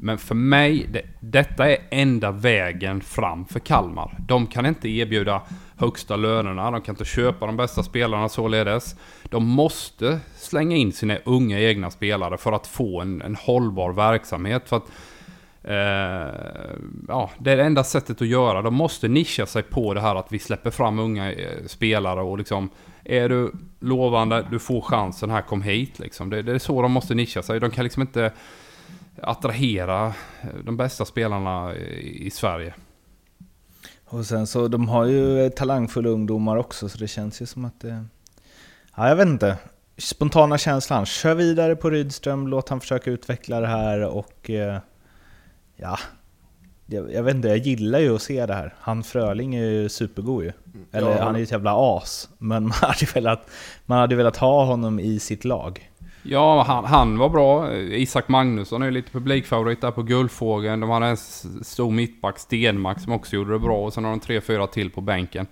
Speaker 4: Men för mig, det, detta är enda vägen fram för Kalmar. De kan inte erbjuda högsta lönerna, de kan inte köpa de bästa spelarna således. De måste slänga in sina unga egna spelare för att få en, en hållbar verksamhet. För att Eh, ja, det är det enda sättet att göra. De måste nischa sig på det här att vi släpper fram unga eh, spelare och liksom är du lovande, du får chansen här, kom hit liksom. Det, det är så de måste nischa sig. De kan liksom inte attrahera eh, de bästa spelarna i, Sverige.
Speaker 1: Och sen så, de har ju eh, talangfulla ungdomar också, så det känns ju som att det... Ja, jag vet inte. Spontana känslan, kör vidare på Rydström, låt han försöka utveckla det här och... eh, Ja, jag, jag vet inte, jag gillar ju att se det här. Han Fröling är ju supergod ju. Eller
Speaker 2: Ja,
Speaker 1: han är ju ett jävla as. Men [LAUGHS] man hade, velat, man hade velat ha honom i sitt lag.
Speaker 4: Ja, han, han var bra. Isak Magnusson är lite publikfavorit där på Guldfågeln. De hade en stor mittback, Stenmark, som också gjorde det bra. Och sen har de tre, fyra till på bänken.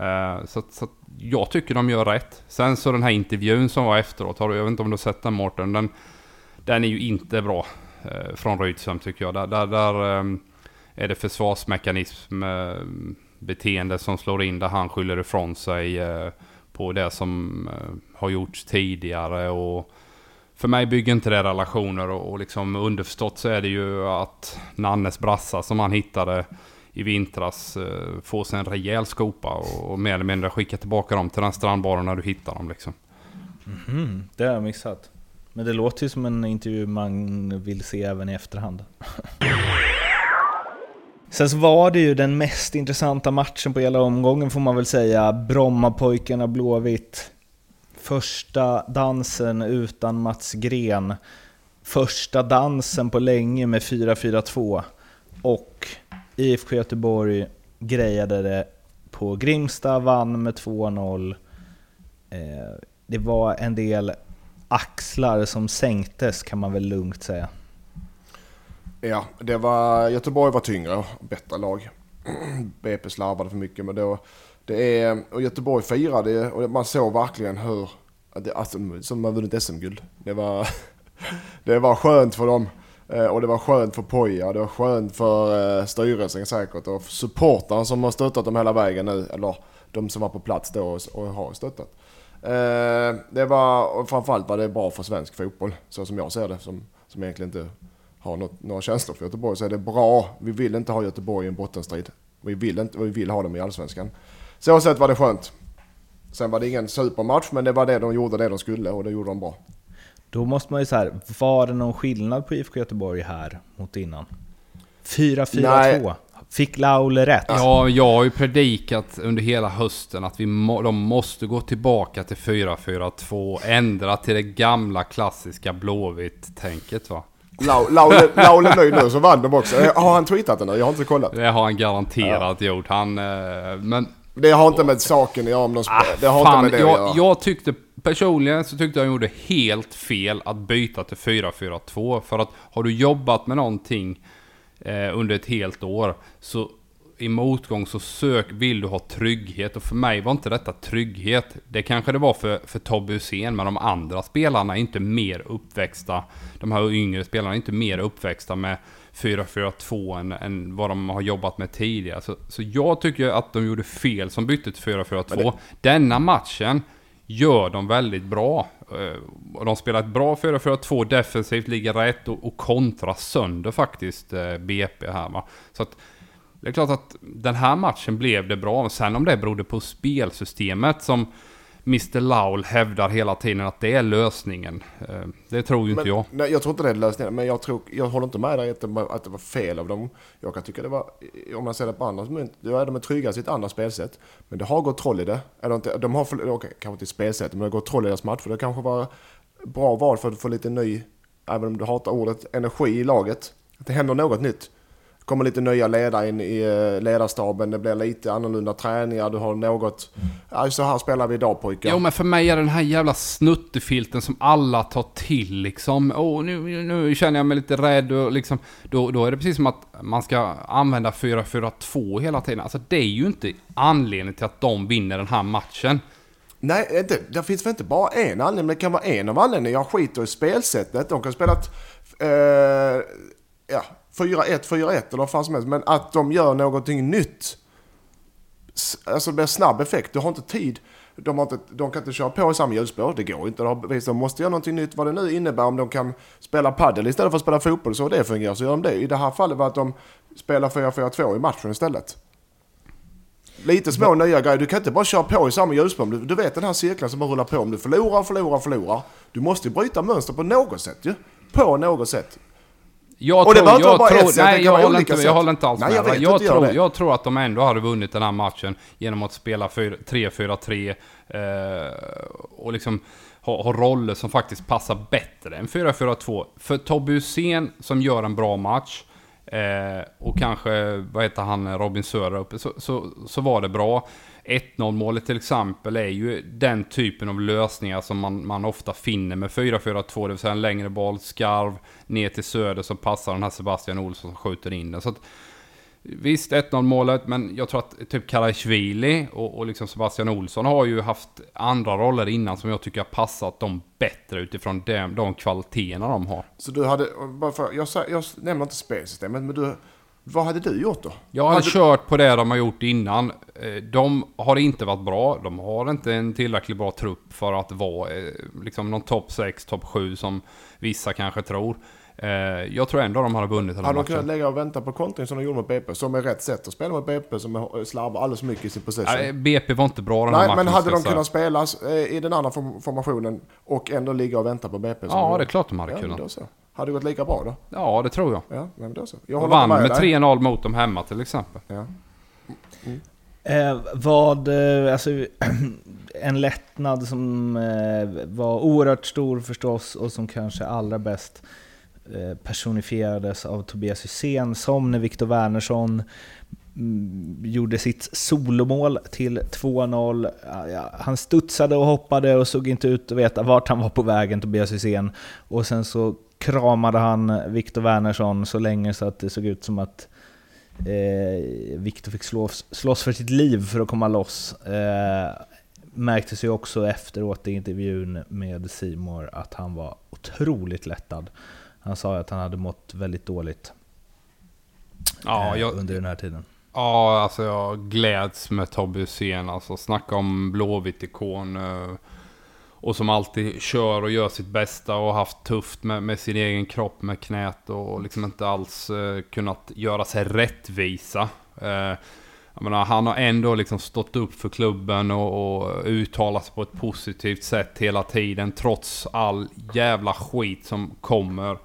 Speaker 4: Uh, så, så att jag tycker de gör rätt. Sen så den här intervjun som var efteråt, har du, jag vet inte om du har sett den Mårten, den, den är ju inte bra uh, från Rydström tycker jag. Där, där, där um, är det försvarsmekanism, uh, beteende som slår in där han skyller ifrån sig på det som eh, har gjorts tidigare. Och för mig bygger inte det relationer och, och liksom underförstått så är det ju att Nannes brassa som han hittade i vintras eh, får sig en rejäl skopa och, och mer eller mindre skicka tillbaka dem till den strandbaren när du hittar dem liksom.
Speaker 1: Mhm, det har jag missat. Men det låter ju som en intervju man vill se även i efterhand. [LAUGHS] Sen så var det ju den mest intressanta matchen på hela omgången får man väl säga. Brommapojkarna Blåvitt. Första dansen utan Mats Gren. första dansen på länge med 4-4-2 och IFK Göteborg grejade det på Grimsta, vann med 2-0. Eh, det var en del axlar som sänktes kan man väl lugnt säga.
Speaker 2: Ja, det var, Göteborg var tyngre och bättre lag. [CLEARS THROAT] BP slarvade för mycket men då, det är, och Göteborg firade och man såg verkligen hur, alltså, som man vunnit SM-guld. Det var, [LAUGHS] det var skönt för dem. Eh, och det var skönt för Poja, det var skönt för eh, styrelsen säkert och supportrarna som har stöttat dem hela vägen nu. Eller de som var på plats då och har stöttat. Eh, det var, och framförallt var det bra för svensk fotboll, så som jag ser det. Som, som egentligen inte har något, några känslor för Göteborg så är det bra. Vi vill inte ha Göteborg i en bottenstrid. Vi vill, inte, vi vill ha dem i Allsvenskan. Så sett var det skönt. Sen var det ingen supermatch, men det var det de gjorde, det de skulle och det gjorde de bra.
Speaker 1: Då måste man ju så här, var det någon skillnad på IFK Göteborg här mot innan? 4-4-2. Fick Laule rätt?
Speaker 4: Ja, jag har ju predikat under hela hösten att vi må, de måste gå tillbaka till 4-4-2. Ändra till det gamla klassiska Blåvitt-tänket va.
Speaker 2: Laule är nöjd nu så vann de också. Eh, har han tweetat det nu? Jag har inte kollat.
Speaker 4: Det har han garanterat ja. gjort. Han, eh, men...
Speaker 2: Det har inte med saken att göra om de ah, Det har fan, inte med det
Speaker 4: jag, göra. jag tyckte personligen så tyckte jag gjorde helt fel att byta till 4-4-2. För att har du jobbat med någonting eh, under ett helt år så i motgång så sök, vill du ha trygghet och för mig var inte detta trygghet. Det kanske det var för, för Tobbe Hysén men de andra spelarna är inte mer uppväxta. De här yngre spelarna är inte mer uppväxta med 4-4-2 än, än vad de har jobbat med tidigare. Så, så jag tycker att de gjorde fel som bytte till 4-4-2. Det... Denna matchen gör de väldigt bra. Eh, de spelar ett bra 4-4-2 defensivt, ligger rätt och, och kontrar sönder faktiskt eh, BP här va. Så att det är klart att den här matchen blev det bra. Sen om det berodde på spelsystemet som Mr Laul hävdar hela tiden att det är lösningen. Eh, det tror ju inte jag.
Speaker 2: Nej, jag tror inte det är lösningen. Men jag, tror, jag håller inte med dig att det, att det var fel av dem. Jag kan tycka det var, om man ser det på andra mynt, då är de trygga sitt andra spelsätt. Men det har gått troll i det. Eller inte, de har, okej, okay, kanske inte i spelsätt, men det har gått troll i deras match. För det kanske var bra val för att få lite ny, även om du hatar ordet, energi i laget. Att det händer något nytt kommer lite nya ledare in i eh, ledarstaben. Det blir lite annorlunda träningar. Du har något... Ja, så här spelar vi idag pojkar.
Speaker 4: Jo, men för mig är den här jävla snuttefilten som alla tar till liksom. Åh, nu, nu känner jag mig lite rädd och liksom... Då, då är det precis som att man ska använda 4-4-2 hela tiden. Alltså det är ju inte anledningen till att de vinner den här matchen.
Speaker 2: Nej, inte, det finns väl inte bara en anledning, men det kan vara en av anledningarna. Jag skiter i spelsättet. De kan spela ett... Eh, ja, 4-1, 4-1 eller vad fan som helst. Men att de gör någonting nytt. Alltså det blir snabb effekt. Du har inte tid. De, har inte, de kan inte köra på i samma hjulspår. Det går inte. De måste göra någonting nytt. Vad det nu innebär om de kan spela padel istället för att spela fotboll så det fungerar så gör de det. I det här fallet var att de spelar 4-4-2 i matchen istället. Lite små nya grejer. Du kan inte bara köra på i samma hjulspår. Du, du vet den här cirkeln som bara rullar på. Om du förlorar, förlorar, förlorar. Du måste ju bryta mönster på något sätt ju. På något sätt.
Speaker 4: Jag och tror, det var inte jag bara tror, ett sätt, nej, jag håller, inte, jag håller inte alls nej, jag med. Jag, tror, jag tror att de ändå hade vunnit den här matchen genom att spela 3-4-3 eh, och liksom ha, ha, roller som faktiskt passar bättre än 4-4-2. För Tobbe Hysén som gör en bra match eh, och kanske, vad heter han, Robin Söder uppe, så, så, så var det bra. 1-0 målet till exempel är ju den typen av lösningar som man, man ofta finner med 4-4-2, det vill säga en längre boll, skarv, ner till söder som passar den här Sebastian Olsson som skjuter in den. Så att, Visst, 1-0 målet, men jag tror att typ Karajshvili och, och liksom Sebastian Olsson har ju haft andra roller innan som jag tycker har passat dem bättre utifrån de, de kvaliteterna de har.
Speaker 2: Så du hade, bara för, jag, jag nämner inte spelsystemet, men du vad hade du gjort då?
Speaker 4: Jag
Speaker 2: har
Speaker 4: hade... kört på det de har gjort innan. Eh, de har inte varit bra. De har inte en tillräckligt bra trupp för att vara eh, liksom någon topp 6, topp 7 som vissa kanske tror. Eh, jag tror ändå de hade vunnit
Speaker 2: den här Hade de kunnat lägga och vänta på kontring som de gjorde mot BP? Som är rätt sätt att spela mot BP som slarvar alldeles för mycket i sin possession. Nej,
Speaker 4: BP var inte bra den här
Speaker 2: Nej,
Speaker 4: matchen.
Speaker 2: men hade de kunnat spela i den andra formationen och ändå ligga och vänta på BP?
Speaker 4: Ja, det är klart de hade ja, kunnat.
Speaker 2: Hade det gått lika bra då?
Speaker 4: Ja, det tror jag.
Speaker 2: Ja, men då så.
Speaker 4: Jag håller vann med, med 3-0 mot dem hemma till exempel. Ja.
Speaker 1: Mm. Eh, vad, eh, alltså, [CLEARS THROAT] en lättnad som eh, var oerhört stor förstås och som kanske allra bäst eh, personifierades av Tobias Hysén som när Viktor Wernersson mm, gjorde sitt solomål till 2-0. Ja, han studsade och hoppade och såg inte ut att veta vart han var på vägen, Tobias Hysén. Och sen så kramade han Viktor Wernersson så länge så att det såg ut som att eh, Viktor fick slåss, slåss för sitt liv för att komma loss. Eh, märktes ju också efteråt i intervjun med Simor att han var otroligt lättad. Han sa att han hade mått väldigt dåligt
Speaker 4: ja,
Speaker 1: eh,
Speaker 4: jag,
Speaker 1: under den här tiden.
Speaker 4: Ja, alltså jag gläds med Tobbe Hysén. Alltså snacka om Blåvitt-ikon. Eh, och som alltid kör och gör sitt bästa och haft tufft med, med sin egen kropp, med knät och liksom inte alls eh, kunnat göra sig rättvisa. Eh, jag menar, han har ändå liksom stått upp för klubben och, och uttalat sig på ett positivt sätt hela tiden. Trots all jävla skit som kommer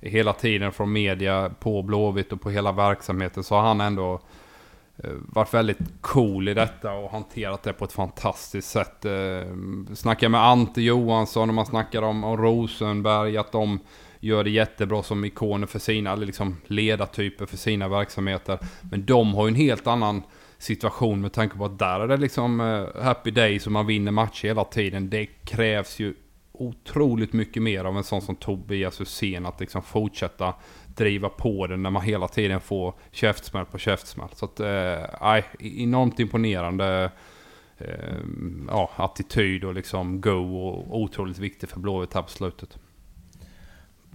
Speaker 4: hela tiden från media på Blåvitt och på hela verksamheten. Så har han ändå eh, Eh, varit väldigt cool i detta och hanterat det på ett fantastiskt sätt. Eh, snackar med Ante Johansson och man snackar om, om Rosenberg, att de gör det jättebra som ikoner för sina, liksom ledartyper för sina verksamheter. Men de har ju en helt annan situation med tanke på att där är det liksom eh, happy days och man vinner matcher hela tiden. Det krävs ju otroligt mycket mer av en sån som Tobias Hysén att liksom fortsätta driva på den när man hela tiden får käftsmäll på käftsmäll. Så att, eh, nej, eh, enormt imponerande eh, ja, attityd och liksom go och otroligt viktig för Blåvitt här på slutet.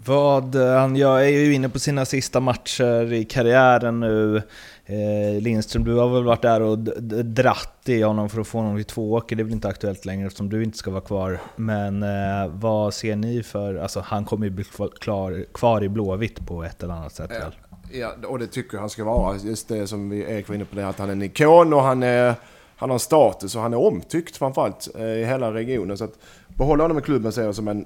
Speaker 1: Vad eh, han gör är ju inne på sina sista matcher i karriären nu. Eh, Lindström, du har väl varit där och dratt i honom för att få honom till två åker. Det är väl inte aktuellt längre eftersom du inte ska vara kvar. Men eh, vad ser ni för... Alltså han kommer ju bli klar, kvar i Blåvitt på ett eller annat sätt
Speaker 2: väl? Eh, ja, och det tycker jag han ska vara. Just det som vi Erik var inne på, det, att han är en ikon och han, är, han har status och han är omtyckt framförallt eh, i hela regionen. Så att behålla honom i klubben ser jag som en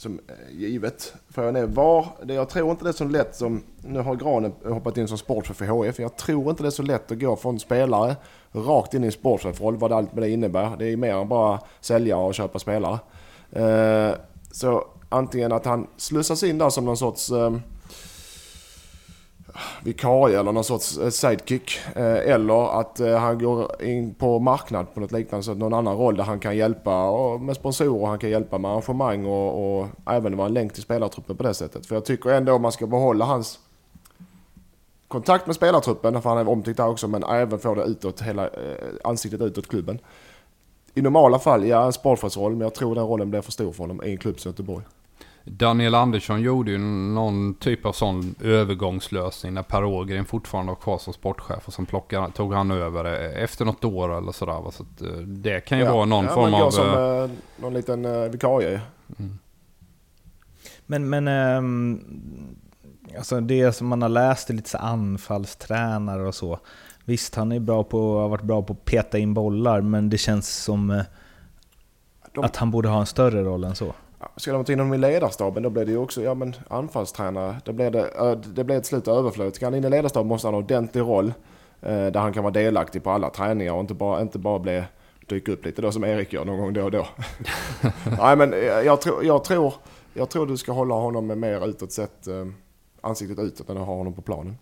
Speaker 2: som eh, givet. Frågan är var, det, jag tror inte det är så lätt som, nu har Granen hoppat in som sportchef för HF, jag tror inte det är så lätt att gå från spelare rakt in i en sportchefroll, vad allt med det innebär. Det är mer än bara sälja och köpa spelare. Eh, så antingen att han slussas in där som någon sorts eh, vikarie eller någon sorts eh, sidekick. Eh, eller att eh, han går in på marknad på något liknande, så någon annan roll där han kan hjälpa med sponsorer, han kan hjälpa med arrangemang och, och även vara en länk till spelartruppen på det sättet. För jag tycker ändå man ska behålla hans kontakt med spelartruppen, för han är omtyckt där också, men även få det utåt, hela ansiktet utåt klubben. I normala fall, ja en sportchefsroll, men jag tror den rollen blir för stor för honom i en klubb som Göteborg.
Speaker 4: Daniel Andersson gjorde ju någon typ av sån övergångslösning när Per Ågren fortfarande var kvar som sportchef och sen plockade, tog han över efter något år eller sådär. Så att eh, det kan ju ja, vara någon ja, form av...
Speaker 2: som eh, någon liten uh, vikarie. Mm.
Speaker 1: Men, men um, alltså det som man har läst är lite så anfallstränare och så. Visst, han är bra på, har varit bra på att peta in bollar, men det känns som uh, De... att han borde ha en större roll än så.
Speaker 2: Skulle man ta in honom i ledarstaben då blir det ju också, ja men anfallstränare, då blir det, det blir ett slut överflöd. Ska han in i ledarstaben måste han ha en ordentlig roll. Eh, där han kan vara delaktig på alla träningar och inte bara, inte bara bli, dyka upp lite då som Erik gör någon gång då och då. [LAUGHS] Nej men jag, tror, jag, tror, jag tror du ska hålla honom med mer utåt sett, eh, ansiktet utåt än att ha honom på planen.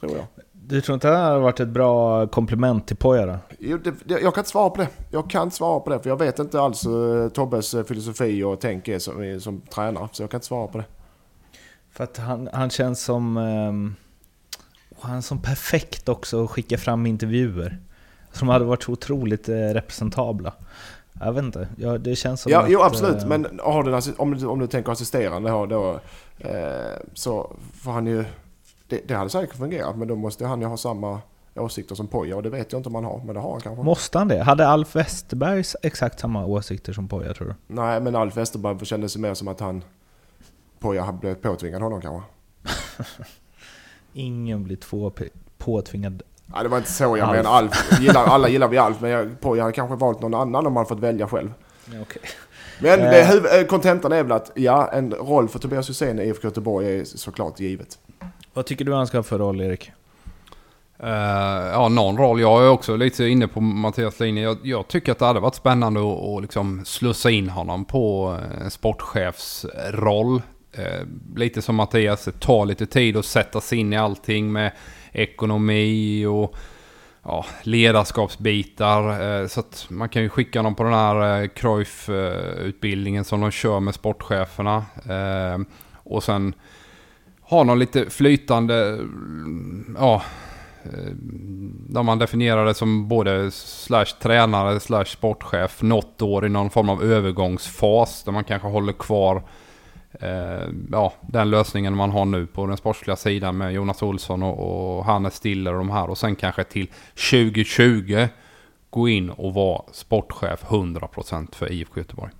Speaker 2: Tror jag.
Speaker 1: Du tror inte det här har varit ett bra komplement till Poja
Speaker 2: Jo, det, det, jag kan inte svara på det. Jag kan inte svara på det för jag vet inte alls uh, Tobbes uh, filosofi och tänk är som, som tränare. Så jag kan inte svara på det.
Speaker 1: För att han, han känns som... Um, han är som perfekt också att skicka fram intervjuer. Som hade varit så otroligt uh, representabla. Jag vet inte, ja, det känns som
Speaker 2: ja, att... Jo absolut, men har du, om, du, om du tänker assisterande då, då så får han ju det, det hade säkert fungerat men då måste han ju ha samma åsikter som Poja och det vet jag inte om han har, men det har han kanske.
Speaker 1: Måste han det? Hade Alf Westerberg exakt samma åsikter som Poja tror du?
Speaker 2: Nej, men Alf Westerberg kändes mer som att han... Poja hade blivit påtvingad honom kanske. [LAUGHS]
Speaker 1: Ingen blir två påtvingad.
Speaker 2: Nej, det var inte så jag menade. Alf, gillar, alla gillar vi Alf, men Poja hade kanske valt någon annan om man fått välja själv.
Speaker 1: Okay.
Speaker 2: Men eh. kontentan är väl att ja, en roll för Tobias Hysén i IFK Göteborg är såklart givet.
Speaker 1: Vad tycker du han ska ha för roll, Erik?
Speaker 4: Uh, ja, någon roll. Jag är också lite inne på Mattias linje. Jag, jag tycker att det hade varit spännande att, att liksom slussa in honom på en sportchefsroll. Uh, lite som Mattias, det tar lite tid att sätta sig in i allting med ekonomi och ja, ledarskapsbitar. Så att man kan ju skicka dem på den här eh, Cruyff-utbildningen som de kör med sportcheferna. Och sen ha någon lite flytande, ja, eh, där man definierar det som både slash tränare slash sportchef något år i någon form av övergångsfas där man kanske håller kvar eh, ja, den lösningen man har nu på den sportsliga sidan med Jonas Olsson och, och Hannes Stiller och de här. Och sen kanske till 2020 gå in och vara sportchef 100% för IFK Göteborg.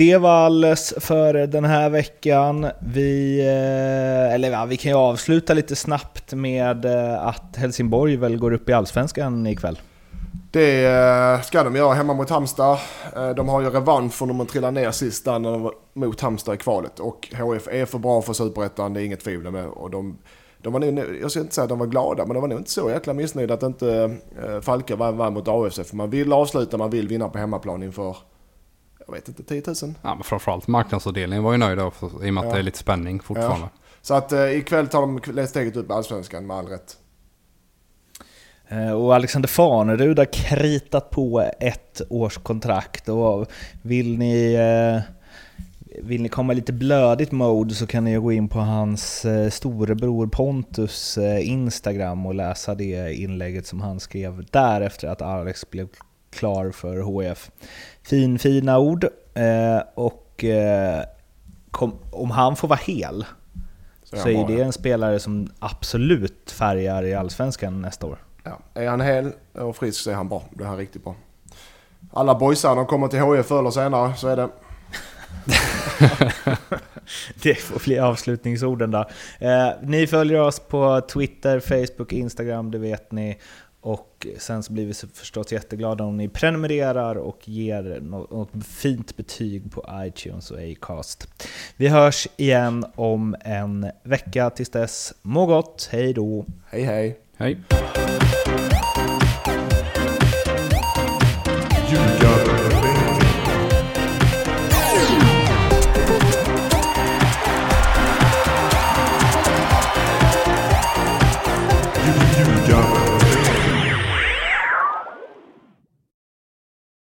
Speaker 1: Det var alles för den här veckan. Vi, eh, eller ja, vi kan ju avsluta lite snabbt med eh, att Helsingborg väl går upp i Allsvenskan ikväll.
Speaker 2: Det eh, ska de göra hemma mot Halmstad. De har ju revansch från när de trillade ner sist där när de var mot Halmstad i kvalet. Och HF är för bra för Superettan, det är inget tvivel med. Och de, de var nog, jag ska inte säga att de var glada, men de var nog inte så jäkla missnöjda att inte Falke var vann, vann mot AFC. För man vill avsluta, man vill vinna på hemmaplan inför, jag vet inte, 10 000.
Speaker 4: Ja, men framförallt marknadsavdelningen var ju nöjd då, för, i och med att
Speaker 2: Ja.
Speaker 4: det är lite spänning fortfarande.
Speaker 2: Så att eh, ikväll tar de steget upp Allsvenskan med all rätt.
Speaker 1: Eh, Och Alexander Farnerud har kritat på ett års kontrakt och vill ni, eh, vill ni komma i lite blödigt mode så kan ni gå in på hans eh, storebror Pontus Instagram och läsa det inlägget som han skrev där efter att Alex blev klar för HF. Fin, fina ord eh, och eh, kom, om han får vara hel
Speaker 2: Så,
Speaker 1: så
Speaker 2: är
Speaker 1: det en spelare som absolut färgar i Allsvenskan nästa år.
Speaker 2: Ja. Är han hel och frisk så är han bra. Det är han riktigt bra. Alla boysar, de kommer till HF förr eller senare, så är det. [LAUGHS]
Speaker 1: Det får bli avslutningsorden där. Eh, ni följer oss på Twitter, Facebook, Instagram, det vet ni. Och sen så blir vi förstås jätteglada om ni prenumererar och ger något, fint betyg på iTunes och Acast. Vi hörs igen om en vecka. Tills dess, må gott, hej då!
Speaker 2: Hej hej!
Speaker 4: Hej!